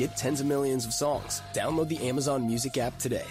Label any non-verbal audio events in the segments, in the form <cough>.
Get tens of millions of songs. Download the Amazon Music app today.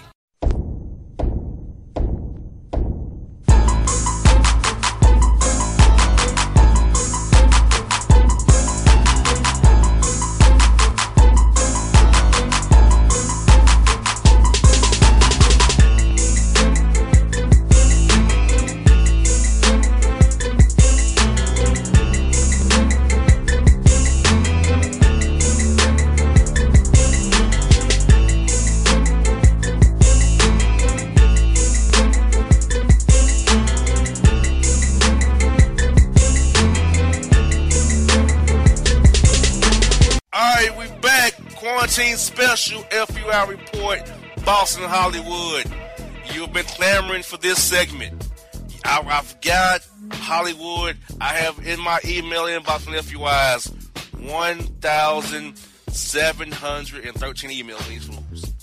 Quarantine special FUI report, Boston, Hollywood. You've been clamoring for this segment. I, I've got Hollywood. I have in my email inbox from FUIs 1,713 emails in these fools.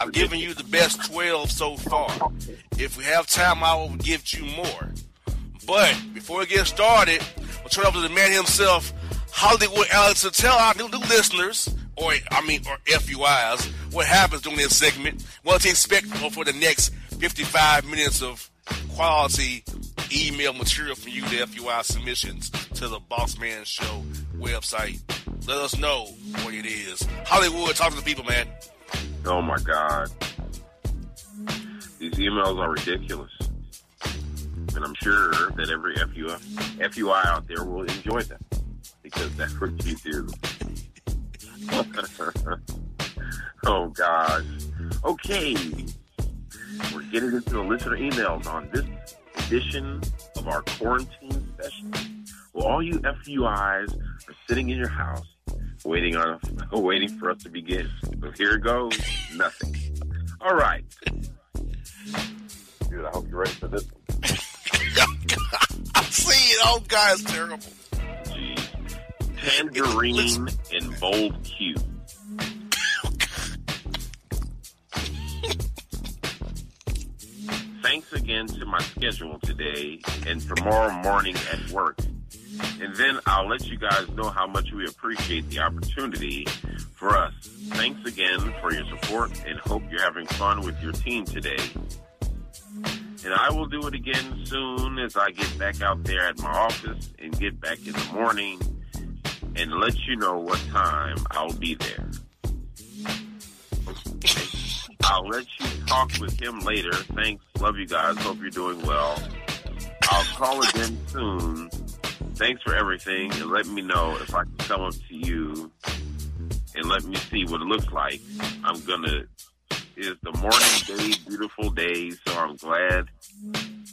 I've given you the best 12 so far. If we have time, I will give you more. But before we get started, we'll turn over to the man himself, Hollywood Alex, to tell our new, new listeners, or I mean, or FUIs, what happens during this segment, what to expect for, the next 55 minutes of quality email material from you, the FUI submissions to the Boss Man Show website. Let us know what it is. Hollywood, talk to the people, man. Oh my God. These emails are ridiculous. And I'm sure that every FUI, FUI out there will enjoy them because that's what you do. <laughs> oh gosh. Okay. We're getting into the listener emails on this edition of our quarantine session. Well, all you FUIs are sitting in your house waiting on <laughs> waiting for us to begin. So here goes. Nothing. All right. Dude, I hope you're ready for this one. <laughs> I see it. Oh, God, it's terrible. Tangerine in bold Q. Thanks again to my schedule today and tomorrow morning at work. And then I'll let you guys know how much we appreciate the opportunity for us. Thanks again for your support and hope you're having fun with your team today. And I will do it again soon as I get back out there at my office and get back in the morning and let you know what time I'll be there. I'll let you talk with him later. Thanks. Love you guys. Hope you're doing well. I'll call again soon. Thanks for everything and let me know if I can tell them to you and let me see what it looks like. I'm gonna it's the morning day, beautiful day, so I'm glad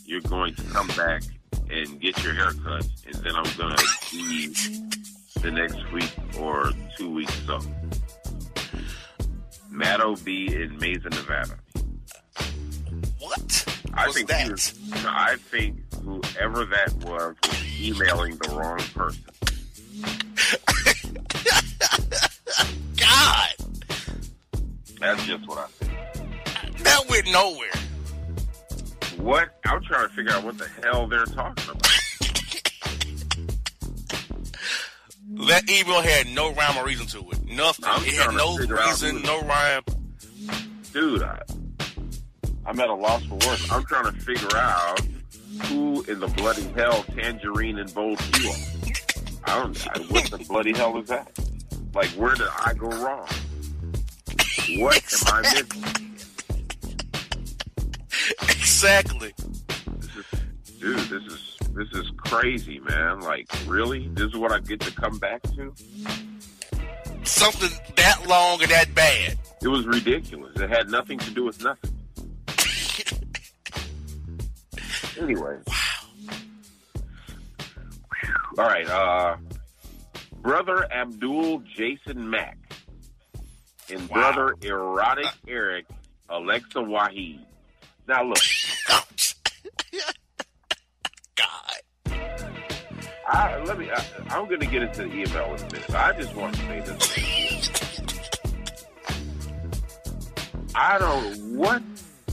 you're going to come back and get your haircut and then I'm gonna see the next week or two weeks so. Matt O.B. in Mesa, Nevada. What? I was think that? was, I think whoever that was was emailing the wrong person. <laughs> God. That's just what I think. That went nowhere. What? I'm trying to figure out what the hell they're talking about. That email had no rhyme or reason to it. Nothing. I'm it had no reason, no rhyme. Dude, I, I'm at a loss for words. I'm trying to figure out who in the bloody hell Tangerine and Bold you are. I don't. I, what the bloody hell is that? Like, where did I go wrong? What am I missing? Exactly. This is, dude, this is this is crazy, man. Like, really? This is what I get to come back to? Something that long and that bad. It was ridiculous. It had nothing to do with nothing. <laughs> anyway. Wow. All right. Uh, brother Abdul Jason Mack and Wow. brother Erotic Eric Alexa Wahid. Now look, I, let me. I, I'm going to get into the email in a minute. I just want to say this. I don't. What?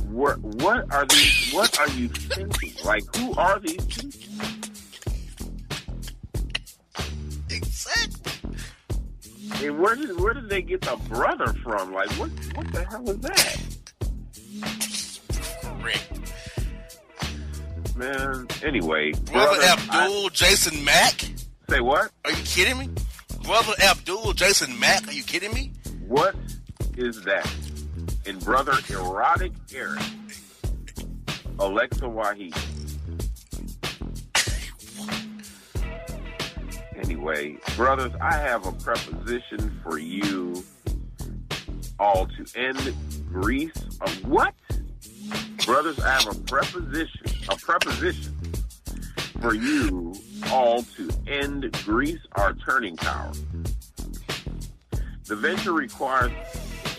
What? What are these? What are you thinking? Like, who are these people? Exactly. And where did where did they get the brother from? Like, what? What the hell is that, Correct. Man? Anyway, Brother I- Abdul Jason Mack? say what? Are you kidding me? Brother Abdul Jason Mack? Are you kidding me? What is that? And brother erotic Eric, Alexa Wahid. Anyway, brothers, I have a preposition for you all to end Greece. What? Brothers, I have a preposition, a preposition for you all to end Greece, our turning power. The venture requires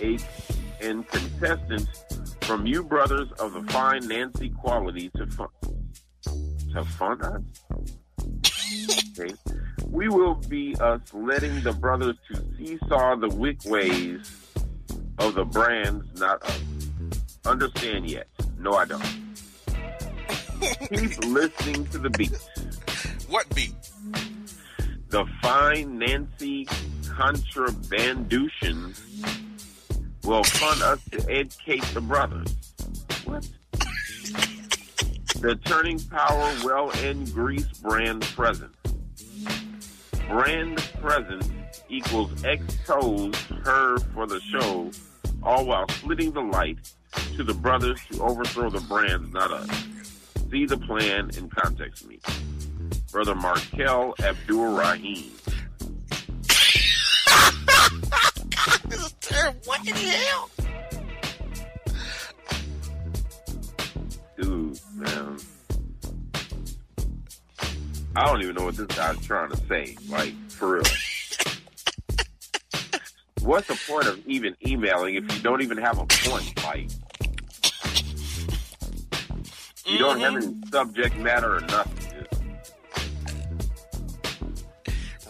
a and contestants from you brothers of the fine Nancy quality to fun to fund us. Okay. We will be us letting the brothers to seesaw the wick ways of the brands, not us. Understand yet? No, I don't. Keep listening to the beat. What beat? The fine Nancy contrabandutions will fund us to educate the brothers. What? the Turning Power Well in Grease brand present. Brand present equals X toes her for the show, all while splitting the light to the brothers to overthrow the brands, not us. See the plan and context me. Brother Markel Abdul Rahim. <laughs> This is terrible. What in the hell? Dude, man. I don't even know what this guy's trying to say. Like, for real. <laughs> What's the point of even emailing if you don't even have a point? Like, you don't have any subject matter or nothing.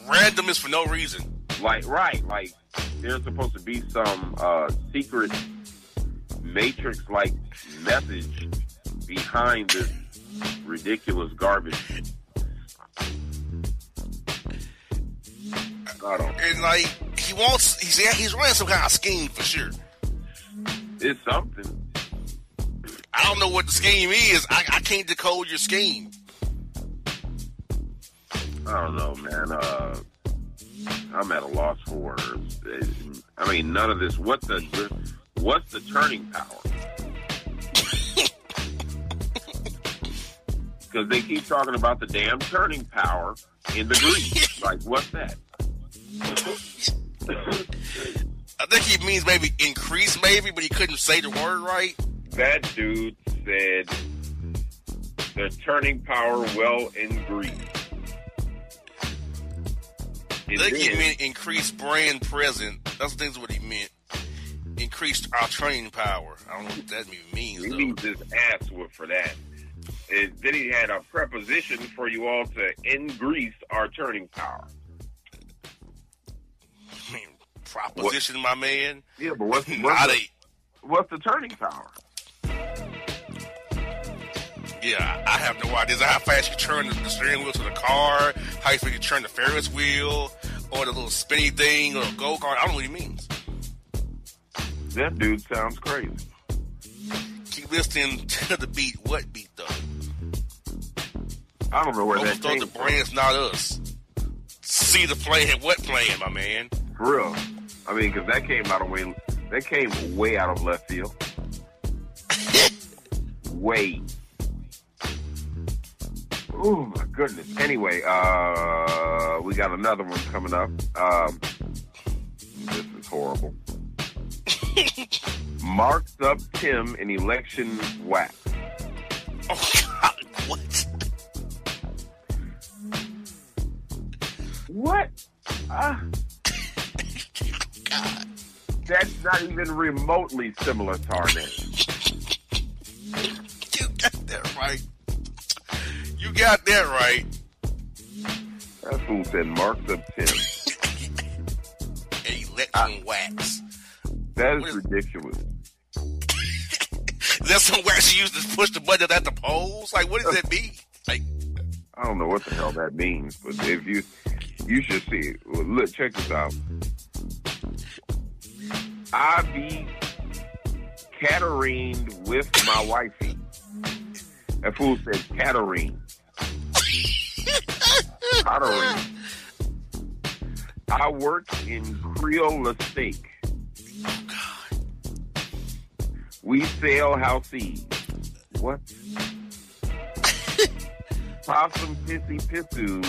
Random is for no reason. Like, right, like, there's supposed to be some uh, secret matrix like message behind this ridiculous garbage. And like he wants, he's he's running some kind of scheme for sure. It's something. I don't know what the scheme is. I, I can't decode your scheme. I don't know, man. Uh, I'm at a loss for words. I mean, none of this. What the what's the turning power? <laughs> Because they keep talking about the damn turning power in the Greek. <laughs> like, what's that? I think he means maybe increase, maybe, but he couldn't say the word right. That dude said the turning power well in Greek. I think he meant increase brand present. That's things what he meant. Increased our training power. I don't know what that even means He though. needs his ass whooped for that. And then he had a preposition for you all to increase our turning power. <laughs> I mean, proposition, my man. Yeah, but what's, <laughs> what's, Not the, a what's the turning power? Yeah, I have no idea how fast you turn the, steering wheel to the car, how you you turn the Ferris wheel, or the little spinny thing, or go kart. I don't know what he means. That dude sounds crazy. Keep listening to the beat. What beat though? I don't know where Don't that came the brand's not us. See the plan, what plan, my man? For real. I mean, because that came out of way. That came way out of left field. <laughs> way. Oh my goodness. Anyway, uh, we got another one coming up. Um, this is horrible. <laughs> Marks up Tim in election whack. Oh God, what? What? Ah. That's not even remotely similar to our name. You got that right. You got that right. That fool said marks up Tim. Election wax. That is is- ridiculous. <laughs> Is that some wax you use to push the button at the polls? Like, what does that mean? Like, I don't know what the hell that means, but if you you should see it. Well, look, check this out. I be catarrhined with my wifey. That fool said catarrhine. Catarrhine. I work in Creole steak. oh God. We sell houses. What? <laughs> Possum pissy pissu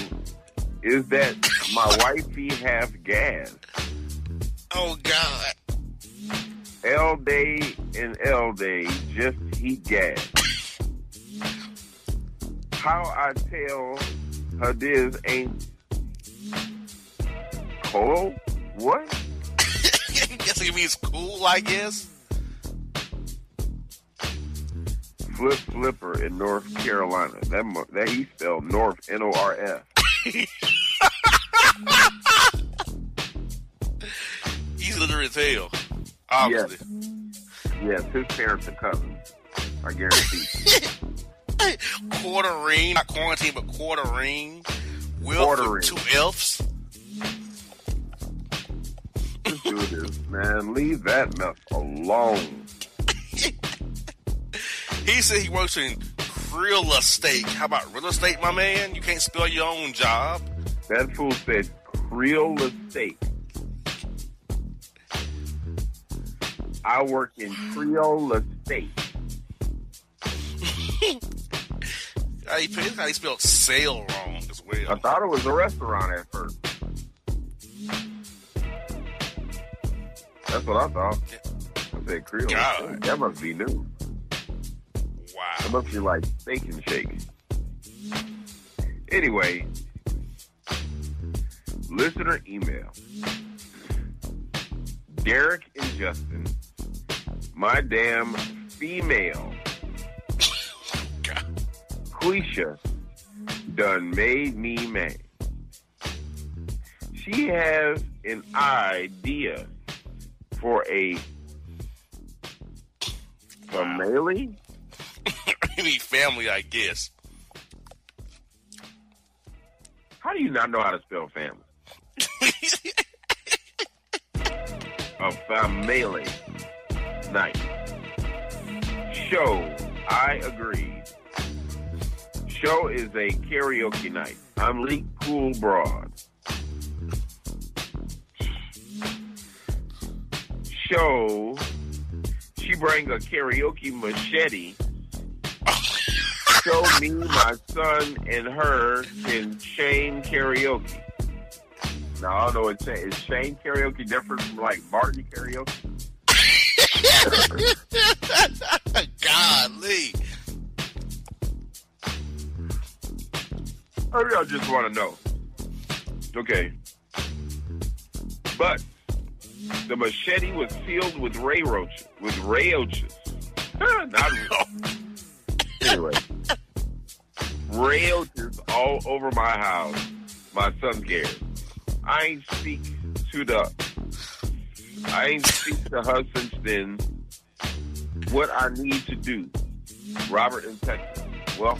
is that my wifey have gas. Oh God. L day and L day just heat gas. <laughs> How I tell her this ain't cool. What? <laughs> guess it means cool, I guess. Flip flipper in North Carolina. That mo- that he spelled North N O R F. <laughs> He's literally as hell. Obviously. Yes, his parents are cousins. I guarantee. <laughs> <laughs> Quartering, not quarantine, but quartering. Will Quartering. two F's. Do this, man. Leave that mess alone. <laughs> He said he works in real estate. How about real estate, my man? You can't spell your own job. That fool said Creole estate. I work in <sighs> Creole estate. <laughs> He, he spelled sale wrong as well. I thought it was a restaurant at first. That's what I thought. I said Creole. God. That must be new. Wow. That must be like steak and shake. Anyway, listener email. Derek and Justin, my damn female. Quisha done made me mad. She has an idea for a family. I mean, family, I guess. How do you not know how to spell family? <laughs> A family night. Show, I agree. Show is a karaoke night. I'm Lee Cool Broad. Show, she bring a karaoke machete. Show me my son and her can shame karaoke. Now I don't know Shane karaoke different from like Martin karaoke? <laughs> Golly. Maybe I just want to know. Okay. But the machete was filled with ray roaches. With ray roaches. Not <laughs> anyway. Ray roaches all over my house. My son cares. I ain't speak to the. I ain't speak to her since then. What I need to do. Robert in Texas. Well,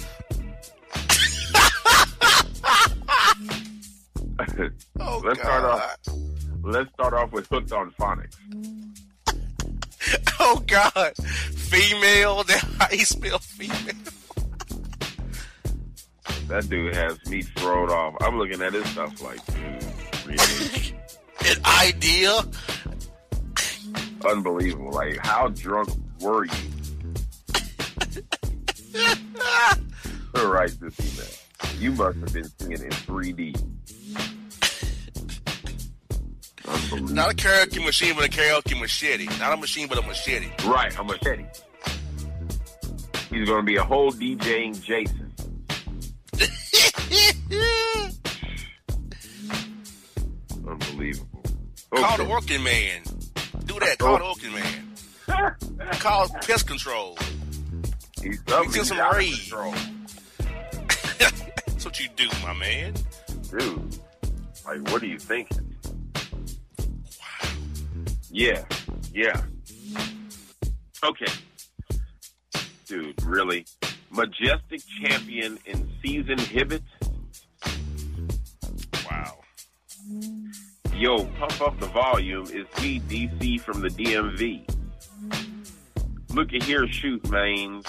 Oh, let's start off. Let's start off with hooked on phonics. Oh God, female. <laughs> That how you spell female? That dude has me thrown off. I'm looking at his stuff like, really? <laughs> An idea. unbelievable. Like, how drunk were you? <laughs> to write this email. You must have been seeing it in 3D. Not a karaoke machine, but a karaoke machete. Not a machine, but a machete. Right, a machete. He's going to be a whole DJing Jason. <laughs> Unbelievable. Call the working man. Do that. Call the oh. working man. <laughs> Call pest control. He's took some raid. control. <laughs> That's what you do, my man. Dude, like, what are you thinking? Yeah, yeah. Okay. Dude, really? Majestic champion in season Hibbit? Wow. Yo, pump up the volume. Is me, DC from the DMV. Look at here, shoot, man.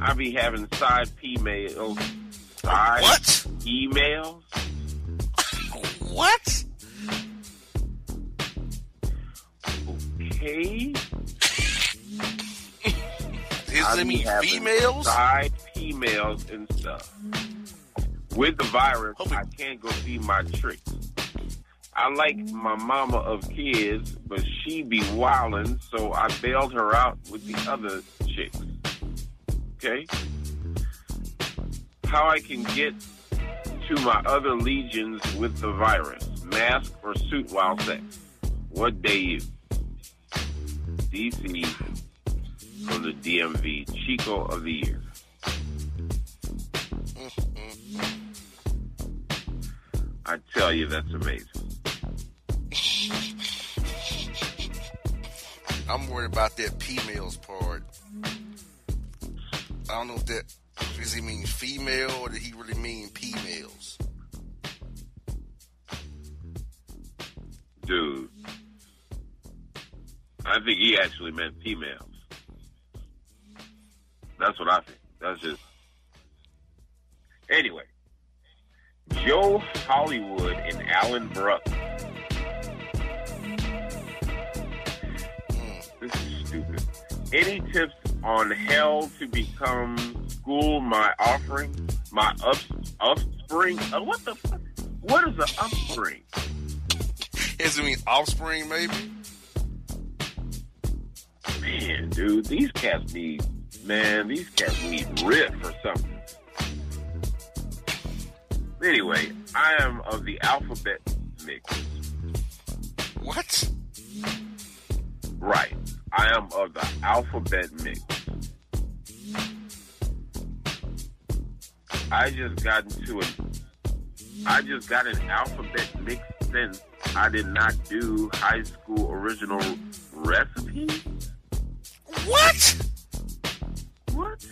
I be having side P-mails. Side What? emails? <laughs> What? Okay. Is I mean females? Side females and stuff. With the virus, Hope it- I can't go see my tricks. I like my mama of kids, but she be wildin', so I bailed her out with the other chicks. Okay? How I can get to my other legions with the virus, mask or suit while sex. What day you? DC from the DMV Chico of the Year. I tell you, that's amazing. I'm worried about that females part. I don't know if that does he mean female or did he really mean females? Dude. I think he actually meant females. That's what I think. That's just. Anyway, Joe Hollywood and Alan Brooks. This is stupid. Any tips on how to become school my offering? My up, offspring? Uh, what the fuck? What is an offspring? Does it mean offspring maybe? Man, dude, these cats need, man, these cats need RIP or something. Anyway, I am of the alphabet mix. What? Right. I am of the alphabet mix. I just got into an I just got an alphabet mix since I did not do high school original recipe. What? What?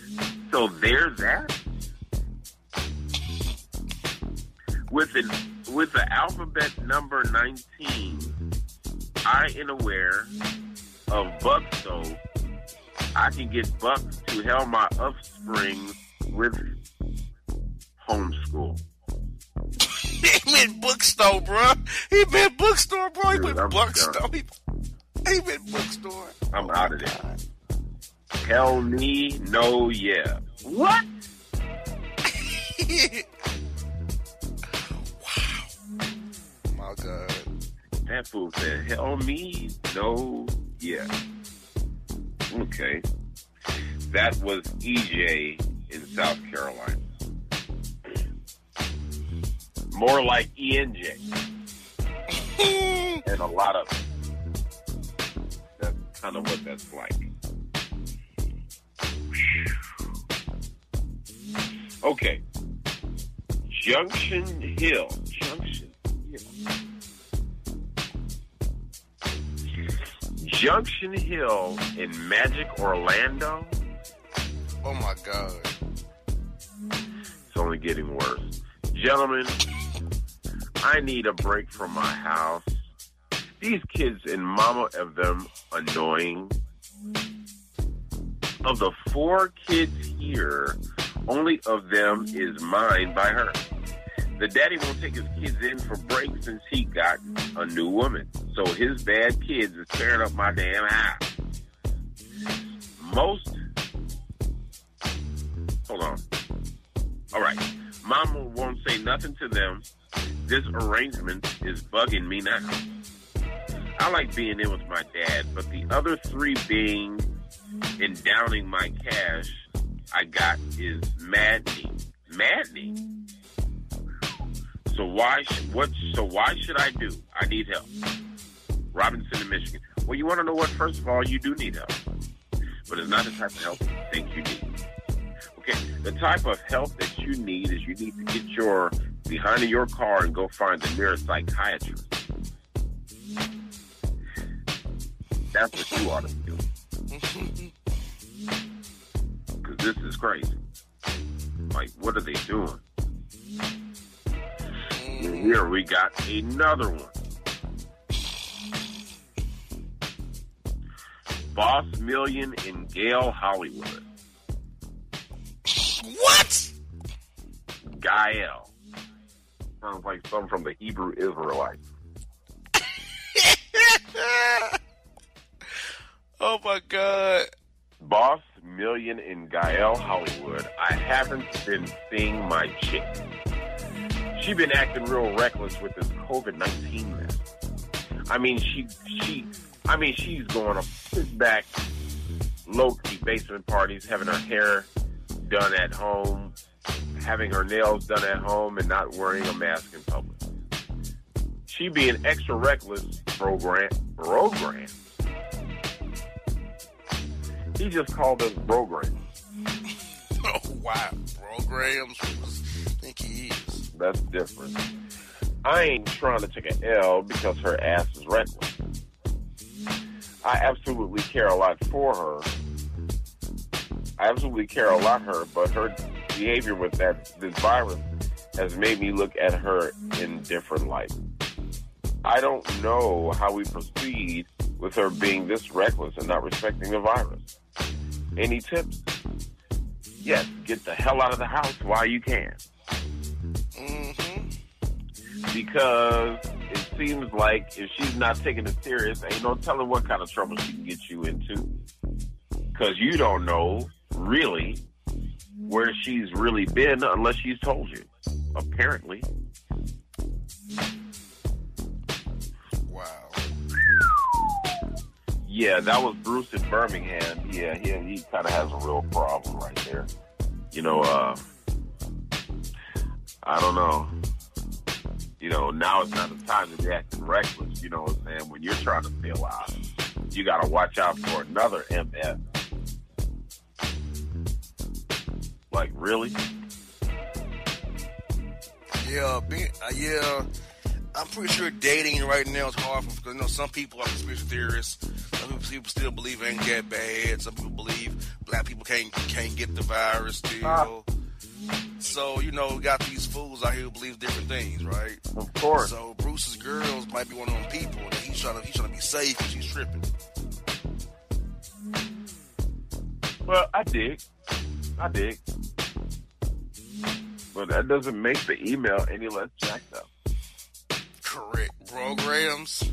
So there's that. With an with the alphabet number nineteen, I am aware of buck stove. I can get bucks to help my offspring with homeschool. <laughs> he meant bookstore, bro. He meant bookstore, bro. He Dude, meant bookstore. He, he meant bookstore. I'm out of there. Oh, Hell me, no, yeah. What? Wow. <laughs> My God. That fool said, hell me, no, yeah. Okay. That was EJ in South Carolina. More like ENJ. <laughs> and a lot of That's kind of what that's like. Okay. Junction Hill. Junction Hill. Junction Hill in Magic Orlando. Oh my God. It's only getting worse. Gentlemen, I need a break from my house. These kids and mama of them annoying. Of the four kids here, only of them is mine by her. The daddy won't take his kids in for breaks since he got a new woman. So his bad kids is tearing up my damn house. Most hold on. All right. Mama won't say nothing to them. This arrangement is bugging me now. I like being in with my dad, but the other three being and downing my cash I got is maddening. Maddening. So why sh- what so why should I do? I need help. Robinson in Michigan. Well, you want to know what? First of all, you do need help, but it's not the type of help you think you need. Okay, the type of help that you need is you need to get your behind in your car and go find the nearest psychiatrist. That's what you ought to do. <laughs> This is crazy. Like, what are they doing? And here we got another one. Boss Million in Gale Hollywood. What? Gael. Sounds like some from the Hebrew Israelites. <laughs> oh my God. Boss Million in Gael Hollywood. I haven't been seeing my chick. She been acting real reckless with this COVID nineteen mess. I mean, she she. I mean, she's going up sit back, low key basement parties, having her hair done at home, having her nails done at home, and not wearing a mask in public. She being extra reckless, program program. He just called us program. <laughs> Oh wow. Programs. I think he is. That's different. I ain't trying to take an L because her ass is reckless. I absolutely care a lot for her. I absolutely care a lot her, but her behavior with that this virus has made me look at her in different light. I don't know how we proceed with her being this reckless and not respecting the virus. Any tips? Yes, get the hell out of the house while you can. Mm-hmm. because it seems like if she's not taking it serious, ain't no telling what kind of trouble she can get you into. Because you don't know, really, where she's really been unless she's told you. Apparently. Yeah, that was Bruce in Birmingham. Yeah, he, he kind of has a real problem right there. You know, uh, I don't know. You know, now it's not the time to be acting reckless. You know what I'm saying? When you're trying to stay alive, you got to watch out for another MS. Like, really? Yeah, being, uh, yeah. I'm pretty sure dating right now is hard because you know some people are conspiracy theorists. Some people, still believe it ain't that bad. Some people believe black people can't can't get the virus still. Ah. So you know, we got these fools out here who believe different things, right? Of course. So Bruce's girls might be one of them people that he's trying to he's trying to be safe and she's tripping. Well, I dig. I dig. But that doesn't make the email any less jacked up. Correct. Programs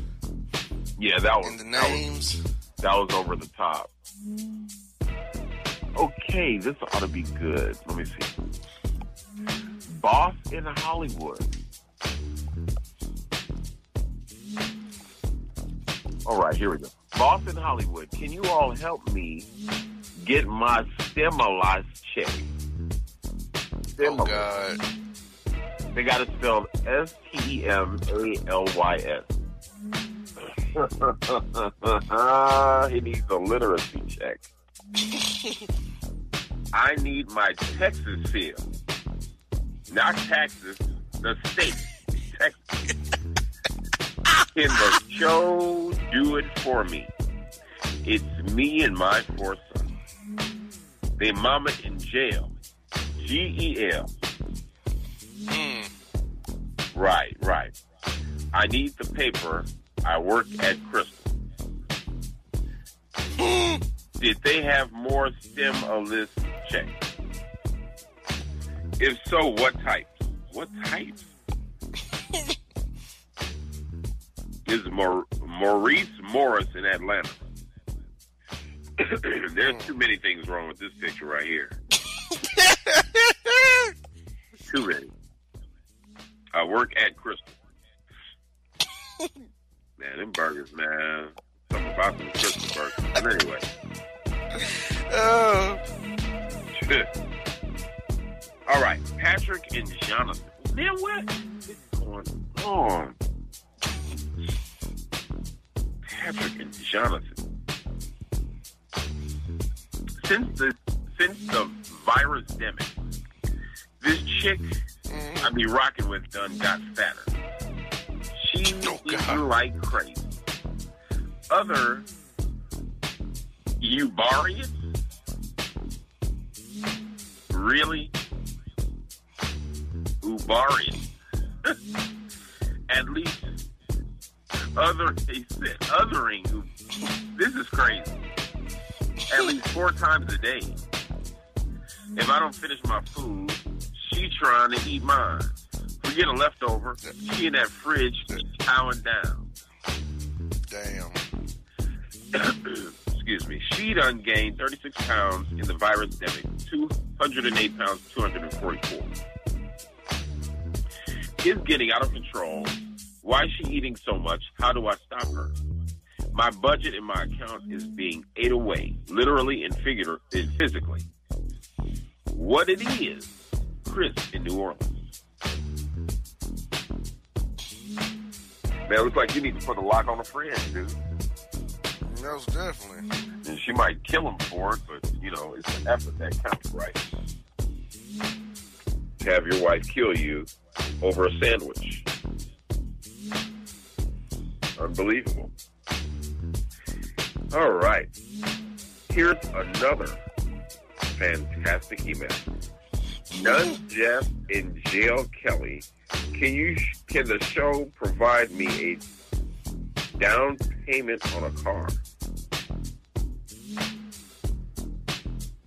Yeah, that was and the that was- That was over the top. Okay, this ought to be good. Let me see. Boss in Hollywood. All right, here we go. Boss in Hollywood, can you all help me get my stimulus check? Oh Stimulus. God. They got it spelled S T E M A L Y S. <laughs> he needs a literacy check. I need my Texas seal. Not Texas, the state. Texas. Can the show do it for me? It's me and my four sons. They mama in jail. G E L. Mm. Right, right. I need the paper. I work at Krystal. <gasps> Did they have more stimulus checks? If so, what types? What types? <laughs> is Maur- Maurice Morris in Atlanta. <coughs> <clears throat> There's too many things wrong with this picture right here. <laughs> too many. I work at Krystal. <laughs> Man, them burgers, man. Something about them Krystal burgers. But anyway. Oh. <laughs> All right, Patrick and Jonathan. Man, what is going on? Patrick and Jonathan. Since the since the virus demic, this chick I be rocking with done got fatter. She Oh, eating like crazy. Other Ubarians? Really? Ubarians. <laughs> At least other said othering this is crazy. At least four times a day. If I don't finish my food, she trying to eat mine. Forget a leftover. She in that fridge chowing down. Damn. <coughs> Excuse me. She done gained 36 pounds in the virus demic, 208 pounds, 244. Is getting out of control. Why is she eating so much? How do I stop her? My budget in my account is being ate away, literally and figuratively, and physically. What it is, Chris in New Orleans. Man, it looks like you need to put a lock on a friend, dude. Was definitely. And she might kill him for it, but you know, it's an effort that counts, right? To have your wife kill you over a sandwich. Unbelievable. All right. Here's another fantastic email. None Jeff and Jail Kelly. Can you can the show provide me a down payment on a car?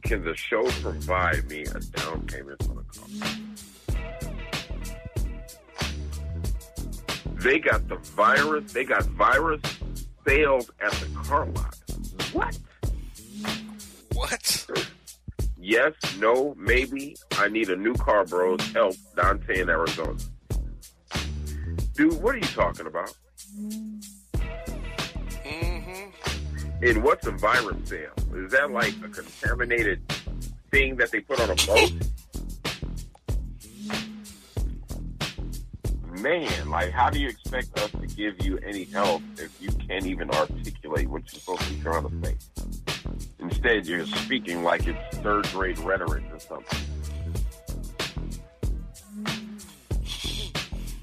Can the show provide me a down payment on a car? They got the virus. They got virus sales at the car lot. What? What? Yes, no, maybe. I need a new car, bros. Help, Dante in Arizona. Dude, what are you talking about? Mm-hmm. And what's a virus sale? Is that like a contaminated thing that they put on a boat? <laughs> Man, like, how do you expect us to give you any help if you can't even articulate what you're supposed to be trying to say? Instead, you're speaking like it's third grade rhetoric or something.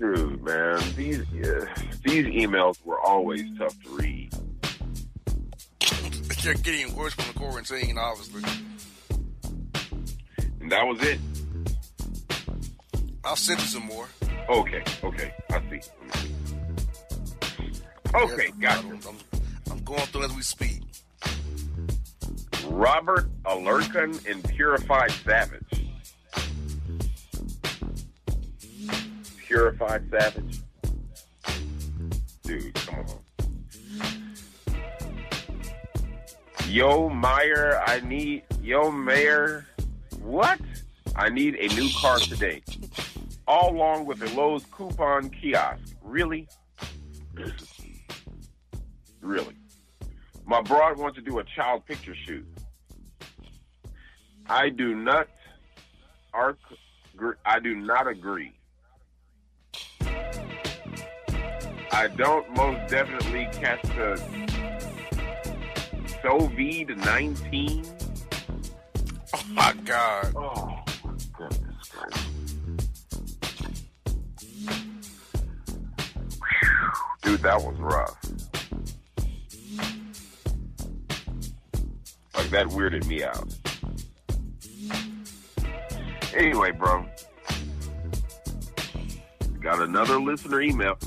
Dude, man, these uh, these emails were always tough to read. They're getting worse from the quarantine, obviously. And that was it. I'll send you some more. Okay, okay, I see. Okay, Yes, gotcha. I'm, I'm, I'm going through as we speak. Robert Alerkin and Purified Savage. Purified Savage? Dude, come on. Yo, Meyer, I need. Yo, Mayor, what? I need a new car today. All along with a Lowe's coupon kiosk. Really? really? My broad wants to do a child picture shoot. I do not arc, I do not agree. I don't most definitely catch the Sovid 19. Oh my God. Oh, my goodness gracious. Dude, that was rough. Like, that weirded me out. Anyway, bro. got another listener email.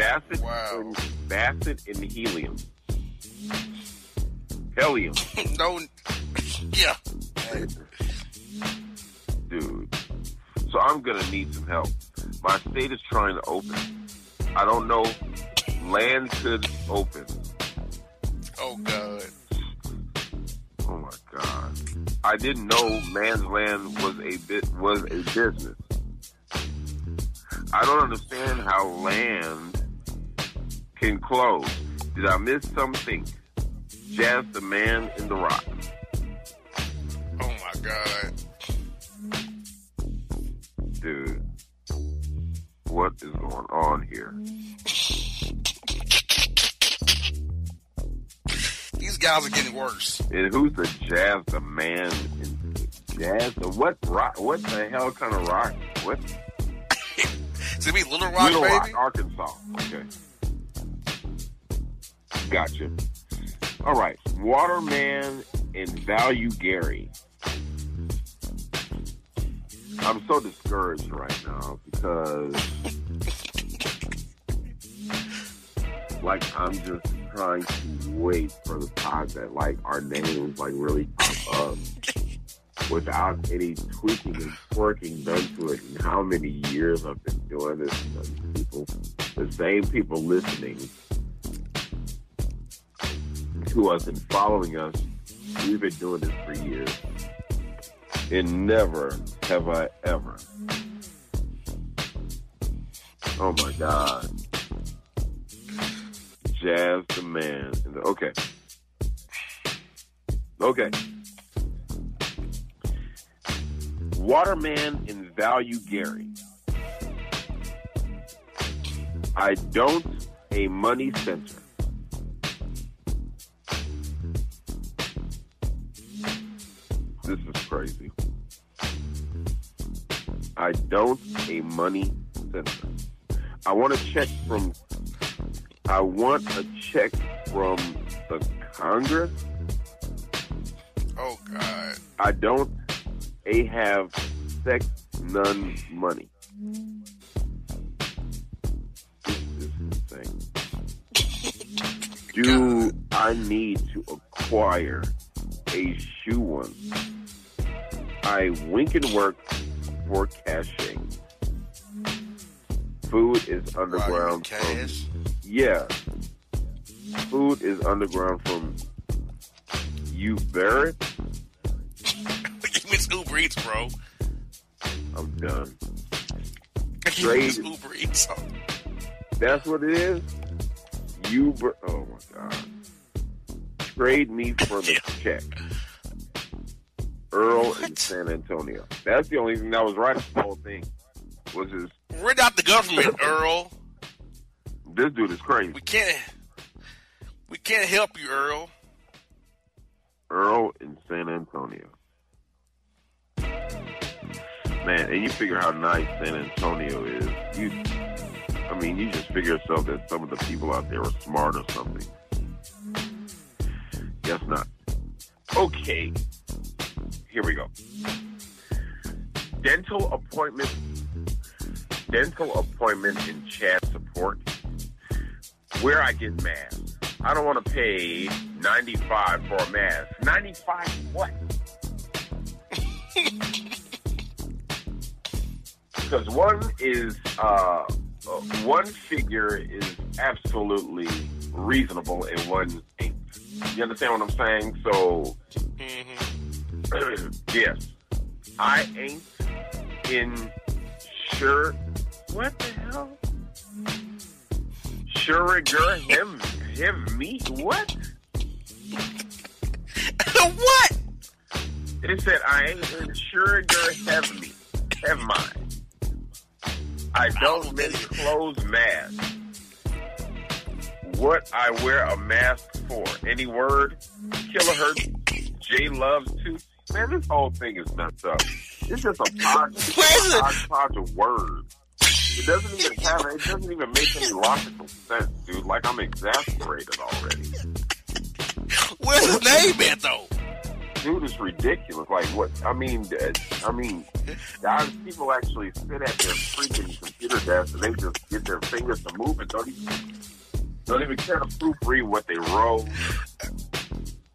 Bassett Wow. and Bassett and helium. Helium, <laughs> no, yeah. dude. So I'm gonna need some help. My state is trying to open. I don't know. Land could open. Oh God. Oh my god. I didn't know man's land was a bit was a business. I don't understand how land can close. Did I miss something? Jazz the man in the rock. Oh my God. Dude. What is going on here? These guys are getting worse. And who's the jazz the man in jazz the what rock what the hell kind of rock? What <laughs> Is it be Little Rock, Little baby? Rock, Arkansas. Okay. Gotcha. All right. Waterman and Value Gary. I'm so discouraged right now because, like, I'm just trying to wait for the time that, like, our names, like, really pop up without any tweaking and twerking done to it. And how many years I've been doing this, people, the same people listening to us and following us. We've been doing this for years. And never have I ever. Oh my God. Jazz the man. Okay. Okay. Waterman and Value Gary. I don't a money center. This is crazy. I don't a money center. I want a check from. I want a check from the Congress. Oh God. I don't a have sex none money. This is insane. Do I need to acquire a shoe one? I wink and work for caching. Food is underground you from yeah. Food is underground from you Barrett. Give me this Uber Eats, bro. I'm done. <laughs> Trade. Uber Eats. That's what it is. You, oh my god. Trade me for the <laughs> check. Earl in San Antonio. That's the only thing that was right about the whole thing. Was his We're not the government, <laughs> Earl. this dude is crazy. We can't. We can't help you, Earl. Earl in San Antonio. Man, and you figure how nice San Antonio is. You, I mean, you just figure yourself that some of the people out there are smart or something. Guess not. Okay, here we go. Dental appointment, dental appointment in chat support. Where I get masks. I don't want to pay 95 for a mask. 95 what? <laughs> because one is uh, one figure is absolutely reasonable and one ain't. You understand what I'm saying? So <clears throat> yes, I ain't in sure. What the hell? Sugar him him me what? <laughs> what? It said I ain't in sugar have me have mine. I don't make clothes mask. What I wear a mask for? Any word? Kilohertz, J loves too. Man, this whole thing is messed up. It's just a <laughs> hodgepodge, of words. It doesn't even have. It doesn't even make any logical sense, dude. Like I'm exasperated already. Where's his name at though? dude is ridiculous. Like what? I mean, I mean, guys, people actually sit at their freaking computer desk and they just get their fingers to move and don't even don't even care to proofread what they wrote.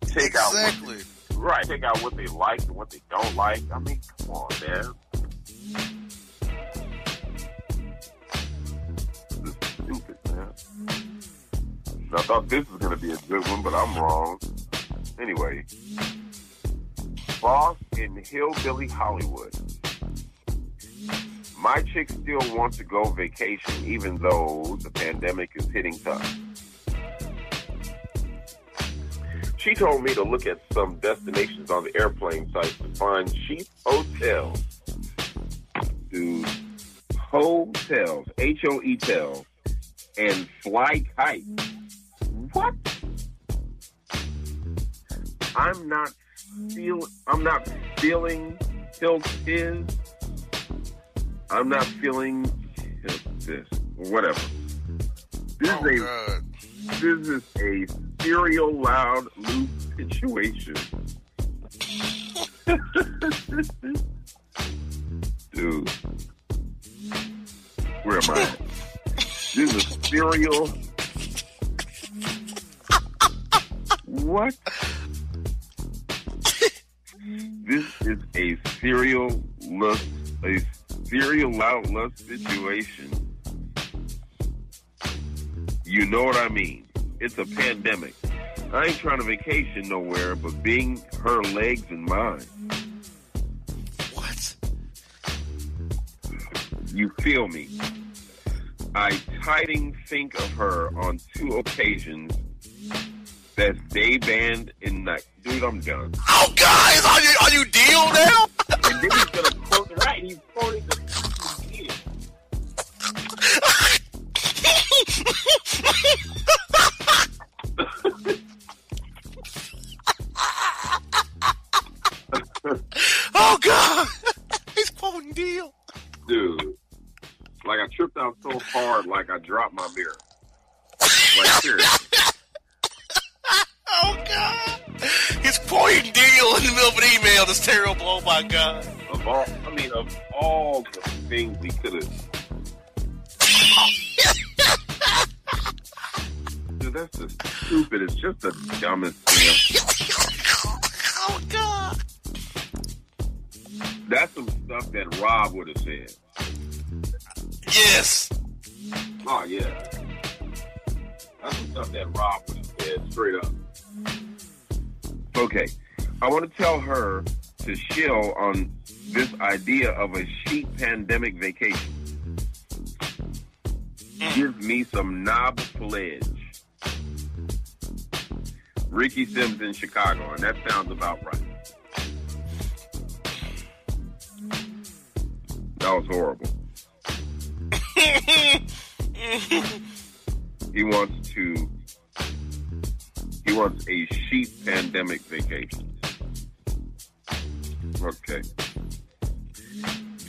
Take out Exactly. Right. Take out what they like and what they don't like. I mean, come on, man. This is stupid, man. I thought this was gonna be a good one, but I'm wrong. Anyway, Boss in Hillbilly Hollywood. My chick still wants to go vacation even though the pandemic is hitting tough. She told me to look at some destinations on the airplane site to find cheap hotels. Dude, hotels, H-O-E tels, and fly kites. What? I'm not feel. I'm not feeling tilt is. I'm not feeling this. Whatever. This Oh, is a God. this is a serial loud loop situation. Dude. Where am I? This is a serial. What? this is a serial lust, a serial loud lust situation. You know what I mean? It's a pandemic. I ain't trying to vacation nowhere, but being her legs and mine. What? You feel me? I tiding think of her on two occasions. That's day band and night. Dude, I'm done. Oh, guys, are you are you deal now? And then he's gonna quote it right. He's quoting the. <laughs> <laughs> Oh God, <laughs> he's quoting Deele. Dude. Like I tripped out so hard like I dropped my mirror. Like seriously. <laughs> Oh God, he's quoting Deele in the middle of an email. That's terrible. Oh my God. Of all I mean of all the things he could have that's just stupid. It's just the dumbest thing. Oh God. That's some stuff that Rob would have said. Yes. Oh yeah. That's some stuff that Rob would have said straight up. Okay. I want to tell her to chill on this idea of a sheep pandemic vacation. Give me some knob pledge. Ricky Sims in Chicago, and that sounds about right. That was horrible. <laughs> he wants to. He wants a sheep pandemic vacation. Okay.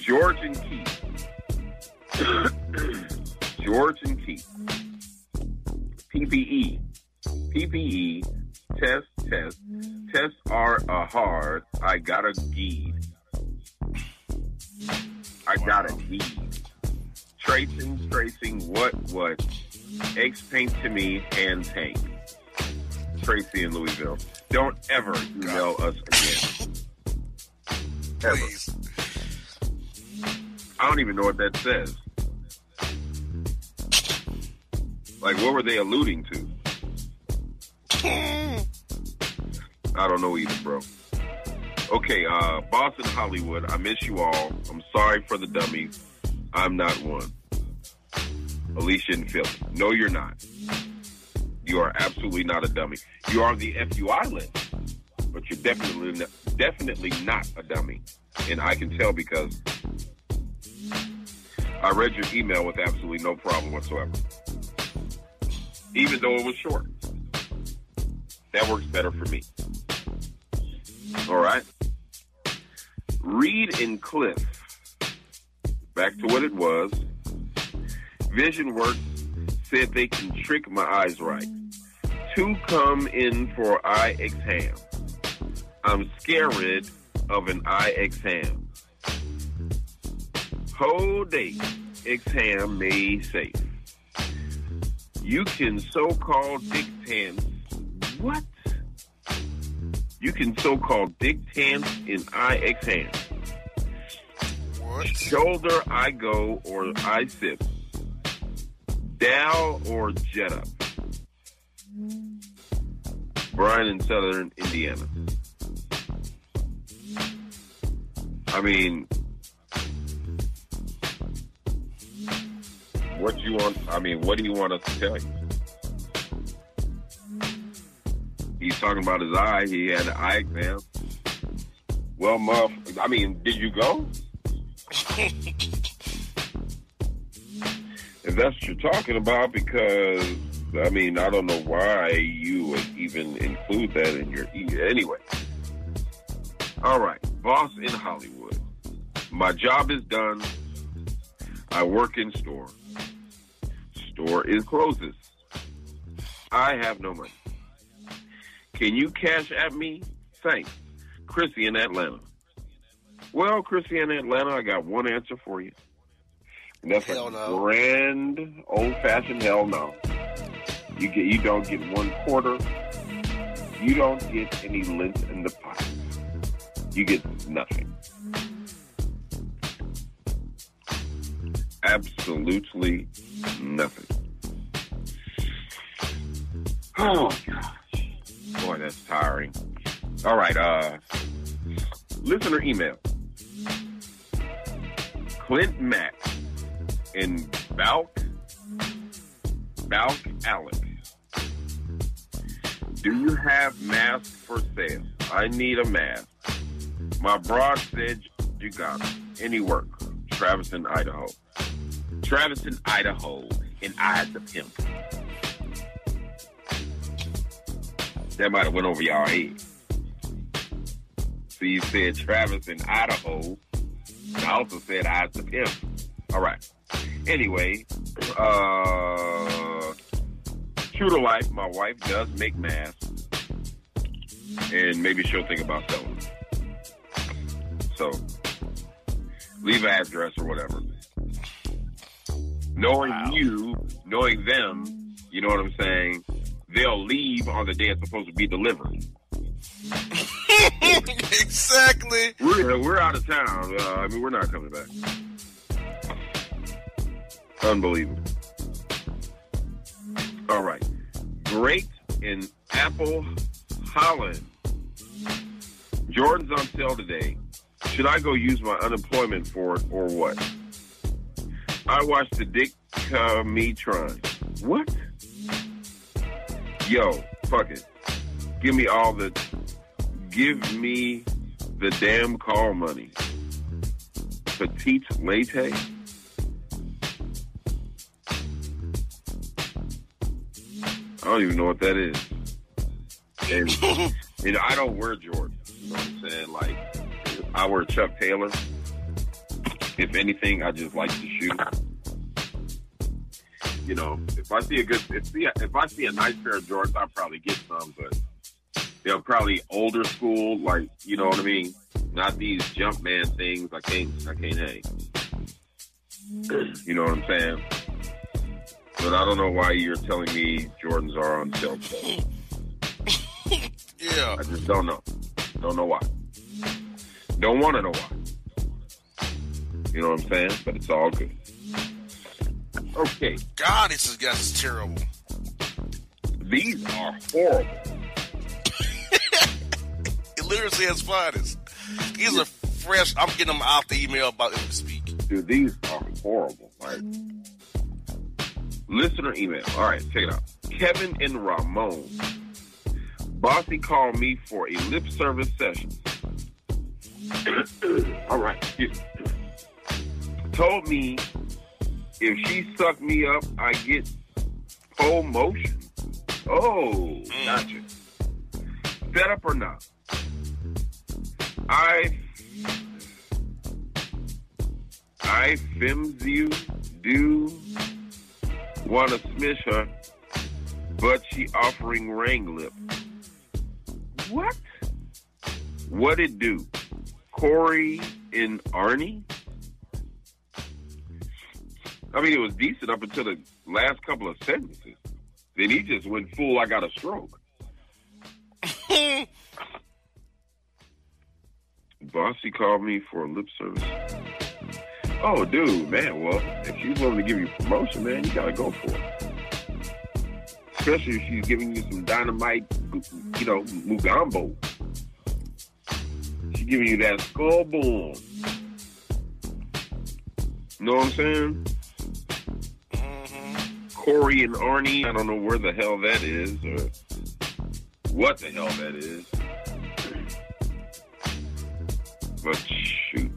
George and Keith. <coughs> George and Keith. PPE. PPE. Test, test. Tests are a hard. I got a geed. I got a geed. Tracing, tracing, what, what? X paint to me, hands hang. Tracy in Louisville. Don't ever email us again. Ever. Please. I don't even know what that says. Like, what were they alluding to? I don't know either, bro. Okay, uh, Boston, Hollywood, I miss you all. I'm sorry for the dummies. I'm not one. Alicia and Philly. No, you're not. You are absolutely not a dummy. You are the FUI list, but you're definitely not, definitely not a dummy. And I can tell because I read your email with absolutely no problem whatsoever. Even though it was short. That works better for me. All right. Reed and Cliff. Back to what it was. Vision Works said they can trick my eyes right. Two come in for eye exam. I'm scared of an eye exam. Whole day, exam made safe. You can so-called dictance. What? You can so-called dictance in eye exam. What? Shoulder I go or I sip. Dow or jet up. Brian in Southern Indiana. I mean, what do you want? I mean, what do you want us to tell you? He's talking about his eye. He had an eye exam. Well, Muff, I mean, did you go? <laughs> if that's what you're talking about, because I mean, I don't know why you would even include that in your e- anyway. All right, boss in Hollywood. My job is done. I work in store. Store is closes. I have no money. Can you cash at me? Thanks. Chrissy in Atlanta. Well, Chrissy in Atlanta, I got one answer for you. And that's Hell a no. grand old fashioned hell no. You get you don't get one quarter. You don't get any lint in the pot. You get nothing. Absolutely nothing. Oh gosh. Boy, that's tiring. All right, uh listener email. Clint Mack in Balk Balk Alec. Do you have masks for sale? I need a mask. My broad said you got it. Any work? Travis in Idaho. Travis in Idaho and I the pimp. That might have went over y'all head. So you said Travis in Idaho. I also said I the him. All right. Anyway, uh, true to life, my wife does make masks, and maybe she'll think about selling them. So, leave an address or whatever. Knowing Wow. you, knowing them, you know what I'm saying. They'll leave on the day it's supposed to be delivered. <laughs> exactly. We're we're out of town. Uh, I mean, we're not coming back. Unbelievable. All right, great in Apple Holland. Jordan's on sale today. Should I go use my unemployment for it or what? I watched the Dick uh, Me. What? Yo, fuck it. Give me all the give me the damn call money. Petite latte? I don't even know what that is. And <laughs> you know, I don't wear Jordan. You know what I'm saying? Like I wear Chuck Taylor. If anything, I just like to shoot. You know, if I see a good, if, see, if I see a nice pair of Jordans, I'll probably get some, but they're probably older school, like you know what I mean. Not these Jumpman things. I can't, I can't hang. You know what I'm saying? But I don't know why you're telling me Jordans are on sale. today. <laughs> Yeah. I just don't know. Don't know why. Don't want to know why. You know what I'm saying? But it's all good. Okay, God, this is guys terrible. these are horrible. <laughs> It literally says finest. These are fresh. I'm getting them out the email about to speak. Dude, these are horrible. Like, listener email. All right, check it out. Kevin and Ramon. Bossy called me for a lip service session. <clears throat> All right. Told me if she sucked me up, I get pole motion. Oh, mm. gotcha. Set up or not? I I fims you do want to smish her, but she offering ring lip. What? What it do? Corey and Arnie? I mean, it was decent up until the last couple of sentences. Then he just went full, I got a stroke. <laughs> Bossy called me for a lip service. Oh, dude, man, well, if she's willing to give you promotion, man, you gotta go for it. Especially if she's giving you some dynamite, you know, Mugambo. She's giving you that skull boom. Know what I'm saying? Corey and Arnie, I don't know where the hell that is or what the hell that is. But shoot.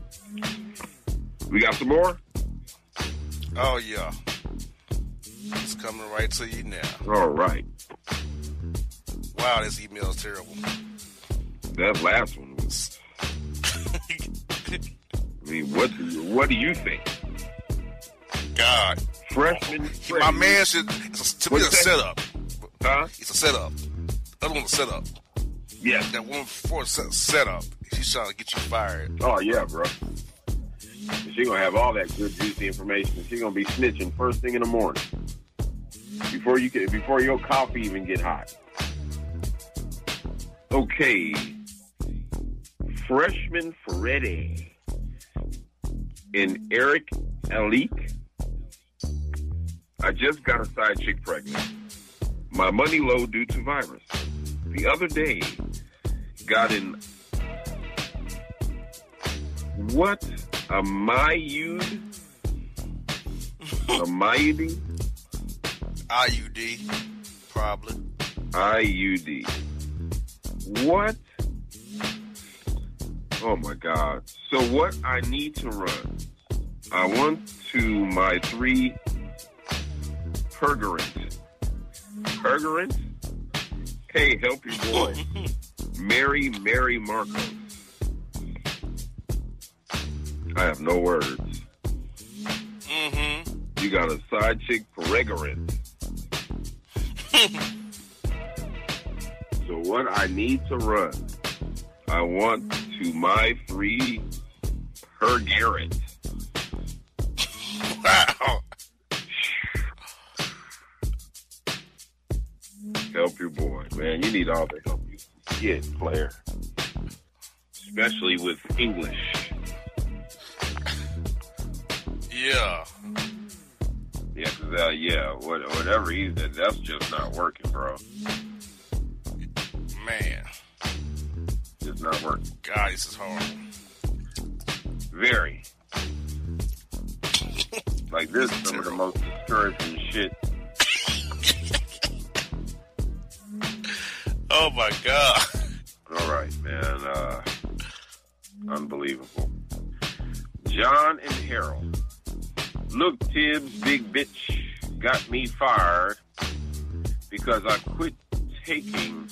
We got some more? Oh yeah. It's coming right to you now. All right. Wow, this email is terrible. That last one was. <laughs> I mean, what do you, what do you think? God. Freshman. My man should. It's a, to me, a that? setup. Huh? It's a setup. The other one's a setup. Yeah. That one set, setup. She's trying to get you fired. Oh yeah, bro. She gonna have all that good juicy information. She gonna be snitching first thing in the morning before you can before your coffee even get hot. Okay, freshman Freddie and Eric Alik. I just got a side chick pregnant. My money low due to virus. The other day, got in what? A Mayud? A Mayudi? IUD, probably. IUD. What? Oh my God. So what I need to run? I want to my three Pergorant. Pergorant? Hey, help your boy. <laughs> Mary, Mary Marcos. I have no words. Mm-hmm. You got a side chick Pergorant. <laughs> so what I need to run, I want to my three Pergorant. Your boy, man. You need all the help you can get, player. Especially with English. Yeah. Yeah, 'cause, uh, yeah, what, whatever he did, that's just not working, bro. Man. Just not working. God, this is horrible. Very. <laughs> like this is some of the most discouraging shit. Oh my God. All right, man. Uh, unbelievable. John and Harold. Look, Tibbs, big bitch, got me fired because I quit taking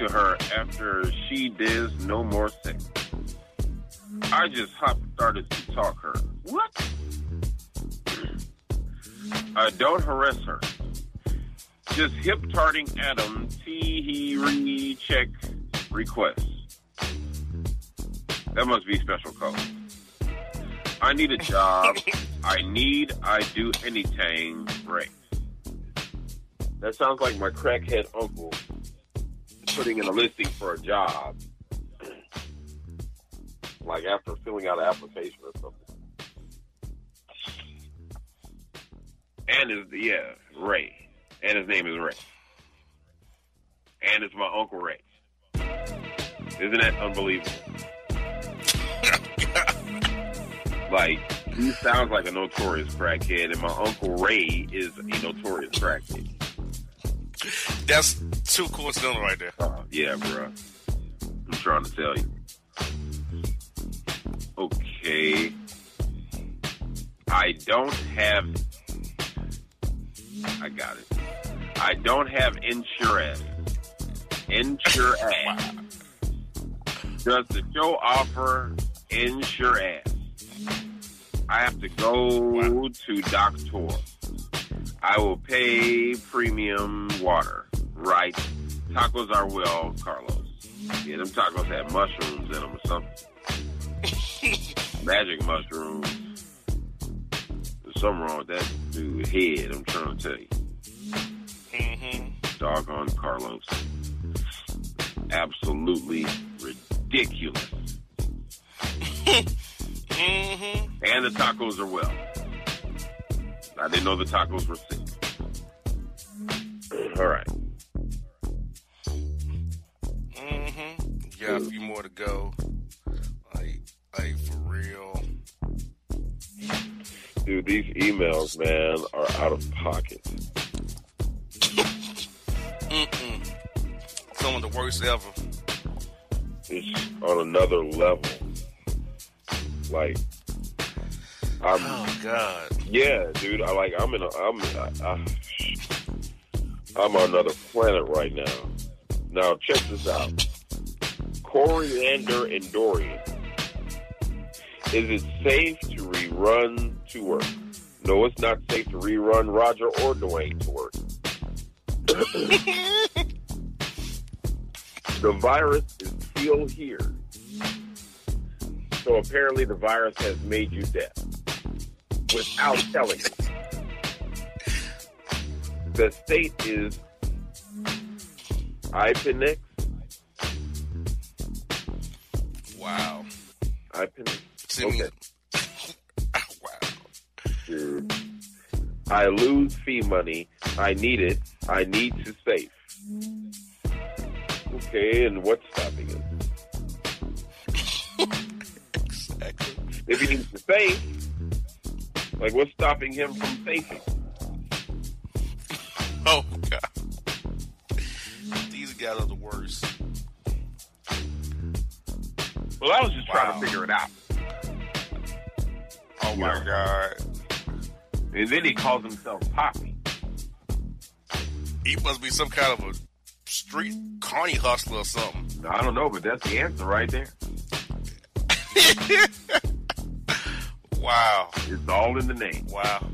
to her after she does no more sex. I just hop started to talk her. What? I don't harass her. Just hip tarting Adam T he check request. That must be special code. I need a job. <laughs> I need I do anything right. That sounds like my crackhead uncle putting in a listing for a job. <clears throat> Like after filling out an application or something. And his yeah, Ray. And his name is Ray. And it's my Uncle Ray. Isn't that unbelievable? <laughs> like, he sounds like a notorious crackhead, and my Uncle Ray is a notorious crackhead. That's too coincidental right there. Uh, yeah, bro. I'm trying to tell you. Okay. I don't have. I got it. I don't have insurance. Insurance. Does the show offer insurance? I have to go to doctor. I will pay premium water. Right. Tacos are well, Carlos. Yeah, them tacos had mushrooms in them or something. <laughs> Magic mushrooms. There's something wrong with that dude's head, I'm trying to tell you. Mm-hmm. Doggone Carlos. Absolutely ridiculous. Mm-hmm. And the tacos are well. I didn't know the tacos were sick. All right. Mm-hmm. Got a few more to go. Like, like for real. Dude, these emails, man, are out of pocket. Mm-mm. Some of the worst ever. It's on another level. Like, I'm. Oh God. Yeah, dude. I like. I'm in. A, I'm. I, I, I'm on another planet right now. Now check this out. Coriander and Dorian. Is it safe to rerun to work? No, it's not safe to rerun Roger or Dwayne to work. <laughs> the virus is still here. So apparently the virus has made you deaf without telling you. The state is Ipenix. Wow. Ipenix. Send me- Okay. I lose fee money. I need it. I need to save. Okay, and what's stopping him? Exactly. If he needs to save, like what's stopping him from saving? <laughs> Oh God. These guys are the worst. Well, I was just trying to figure it out. Oh my God. And then he calls himself Poppy. He must be some kind of a street carny hustler or something. I don't know, but that's the answer right there. <laughs> Wow. It's all in the name. Wow.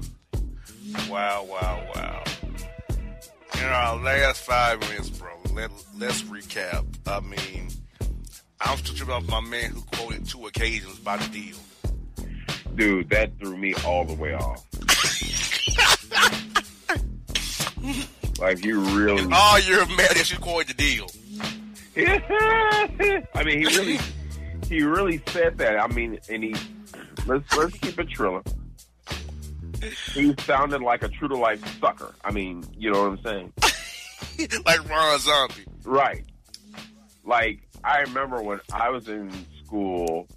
Wow, wow, wow. In our last five minutes, bro, let, let's recap. I mean, I'm still tripping off my man who quoted two occasions by the Deele. Dude, that threw me all the way off. <laughs> like you really Oh, you're mad that you quoted the Deele. <laughs> I mean, he really, he really said that. I mean, and he let's let's keep it trilling. He sounded like a true to life sucker. I mean, you know what I'm saying? <laughs> like Ron Zombie. Right. Like I remember when I was in school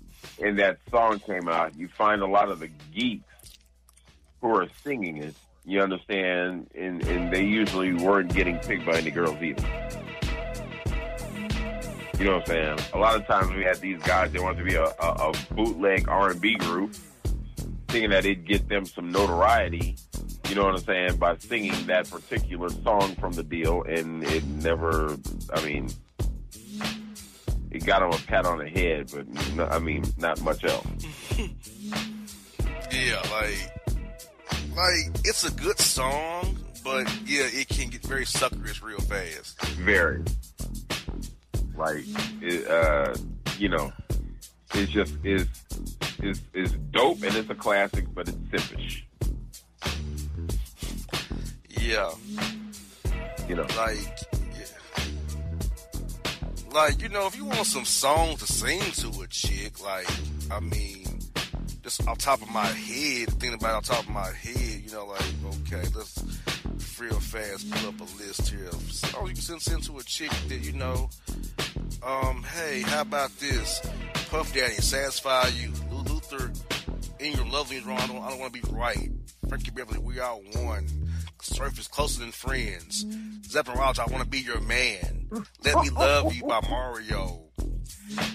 and that song came out. You find a lot of the geeks who are singing it. You understand, and and they usually weren't getting picked by any girls either. You know what I'm saying? A lot of times we had these guys. They wanted to be a, a, a bootleg R&B group, thinking that it'd get them some notoriety. You know what I'm saying? By singing that particular song from the Deele, and it never. I mean, it got them a pat on the head, but no, I mean, not much else. <laughs> Yeah, like, like it's a good song, but yeah, it can get very suckerish real fast. Very. Like, it, uh, you know, it's just is is is dope and it's a classic, but it's simpish. Yeah, You know, like, yeah. like you know, if you want some songs to sing to a chick, like, I mean, just off top of my head, thinking about off top of my head, you know, like, okay, let's real fast pull up a list here songs you can send, to a chick that you know. Um, hey, how about this? Puff Daddy, satisfy you. Luther, in your lovely wrong. I don't, don't want to be right. Frankie Beverly, we are one. Surface closer than friends. Zeppelin Rogers, I want to be your man. Let me love you by Mario.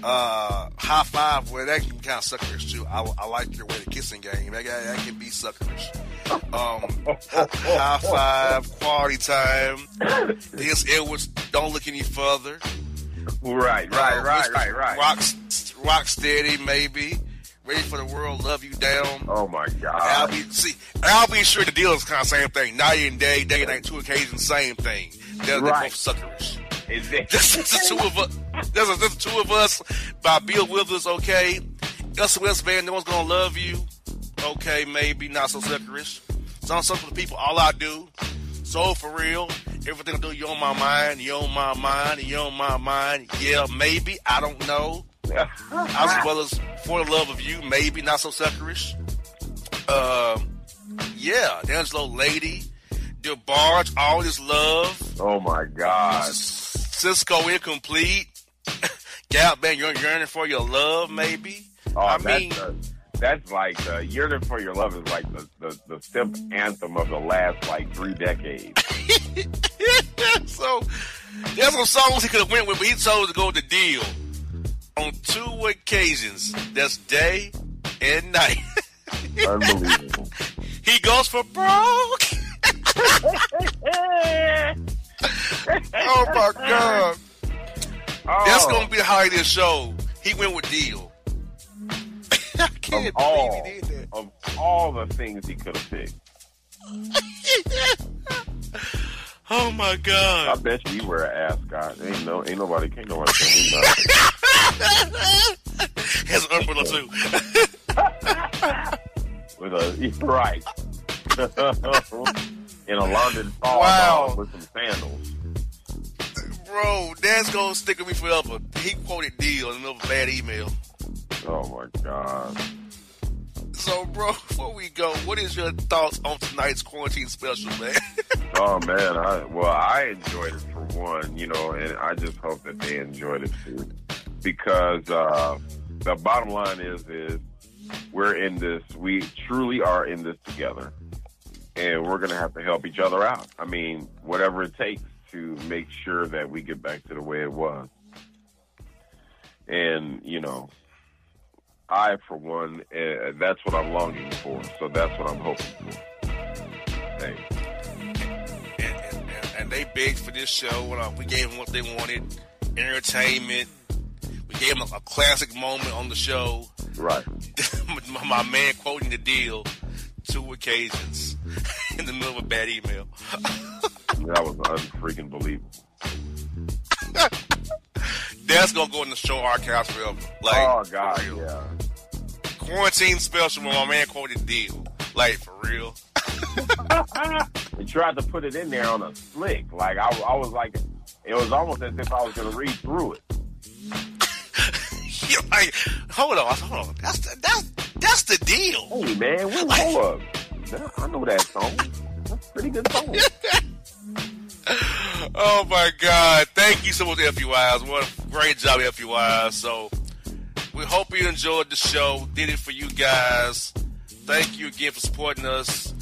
Uh, high five, well, that can be kind of suckerish too. I, I like your way the kissing game. That, that, that can be suckerish. Um, high five, quality time. Dennis Edwards, don't look any further. right, right, Uh, right, right, right. Rock, rock steady, maybe. Ready for the world, love you down. Oh my god! I'll be see. Al B. Sure the Deele is kind of same thing. Night and day, day and night, two occasions, same thing. They're, they're both suckerish. Just, <laughs> just the two of us. Just, just the two of us by Bill Withers. Okay, SOS band. No one's gonna love you. Okay, maybe not so suckerish. Some the people. All I do. So for real, everything I do, you on my mind, you on my mind, you on my mind. Yeah, maybe I don't know. <laughs> as well as for the love of you, maybe not so suckerish. Um, yeah, D'Angelo Lady, DeBarge, all this love. Oh my God. Sisqó incomplete. Gap <laughs> band, you're yearning for your love, maybe. Oh, I that's mean, the- that's like uh, "Yearning for Your Love" is like the, the the simp anthem of the last like three decades. <laughs> so there's some songs he could have went with, but he chose to go with the Deele on two occasions. That's day and night. Unbelievable. <laughs> he goes for broke. Oh my god. That's Oh. gonna be the highlight of the show. He went with Deele. <laughs> I can't of believe all, he did that. of all the things he could have picked. <laughs> Oh my god. I bet you you wear an ascot. Ain't no, ain't nobody, can't nobody tell me nothing. <laughs> Has an umbrella too. With a right in a London fall Wow. with some sandals. Bro, that's gonna stick with me forever. He quoted Deele in another bad email. Oh my god. So, bro, before we go, what is your thoughts on tonight's quarantine special, man? <laughs> Oh man, I well, I enjoyed it for one, you know, and I just hope that they enjoyed it too, because uh, the bottom line is, is we're in this, we truly are in this together, and we're gonna have to help each other out. I mean, whatever it takes to make sure that we get back to the way it was, and you know. I, for one, uh, that's what I'm longing for. So that's what I'm hoping for. Hey. and, and, and they begged for this show. uh, We gave them what they wanted entertainment. We gave them a, a classic moment on the show. Right. <laughs> my, my man quoting the Deele two occasions <laughs> in the middle of a bad email. <laughs> That was unfreaking believable. <laughs> That's gonna go in the show archives forever. Like, oh God, yeah. quarantine special when my man quoted Deele. Like for real. They tried to put it in there on a slick. Like I, I was like, it was almost as if I was to read through it. You're like, hold on, hold on. That's the, that's that's the Deele. Hey man, wait, hold up. I know that song. That's a pretty good song. <laughs> Oh my God! Thank you so much, FUIs. What a great job, FUIs. So we hope you enjoyed the show. Did it for you guys. Thank you again for supporting us,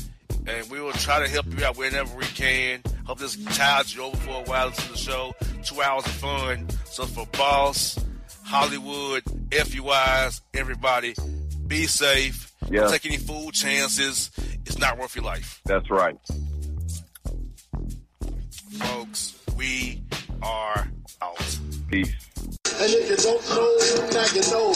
and we will try to help you out whenever we can. Hope this tides you over for a while into the show. Two hours of fun. So for Boss, Hollywood, FUIs, everybody, be safe. Yeah. Don't take any fool chances. It's not worth your life. That's right. folks. We are out. Peace. And if you don't know, now you know, you know.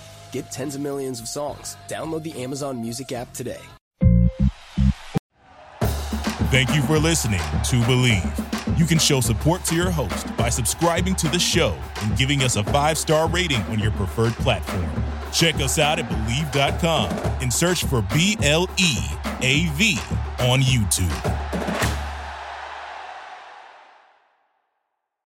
Get tens of millions of songs. Download the Amazon Music app today. Thank you for listening to Bleav. You can show support to your host by subscribing to the show and giving us a five star rating on your preferred platform. Check us out at Bleav.com and search for B L E A V on YouTube.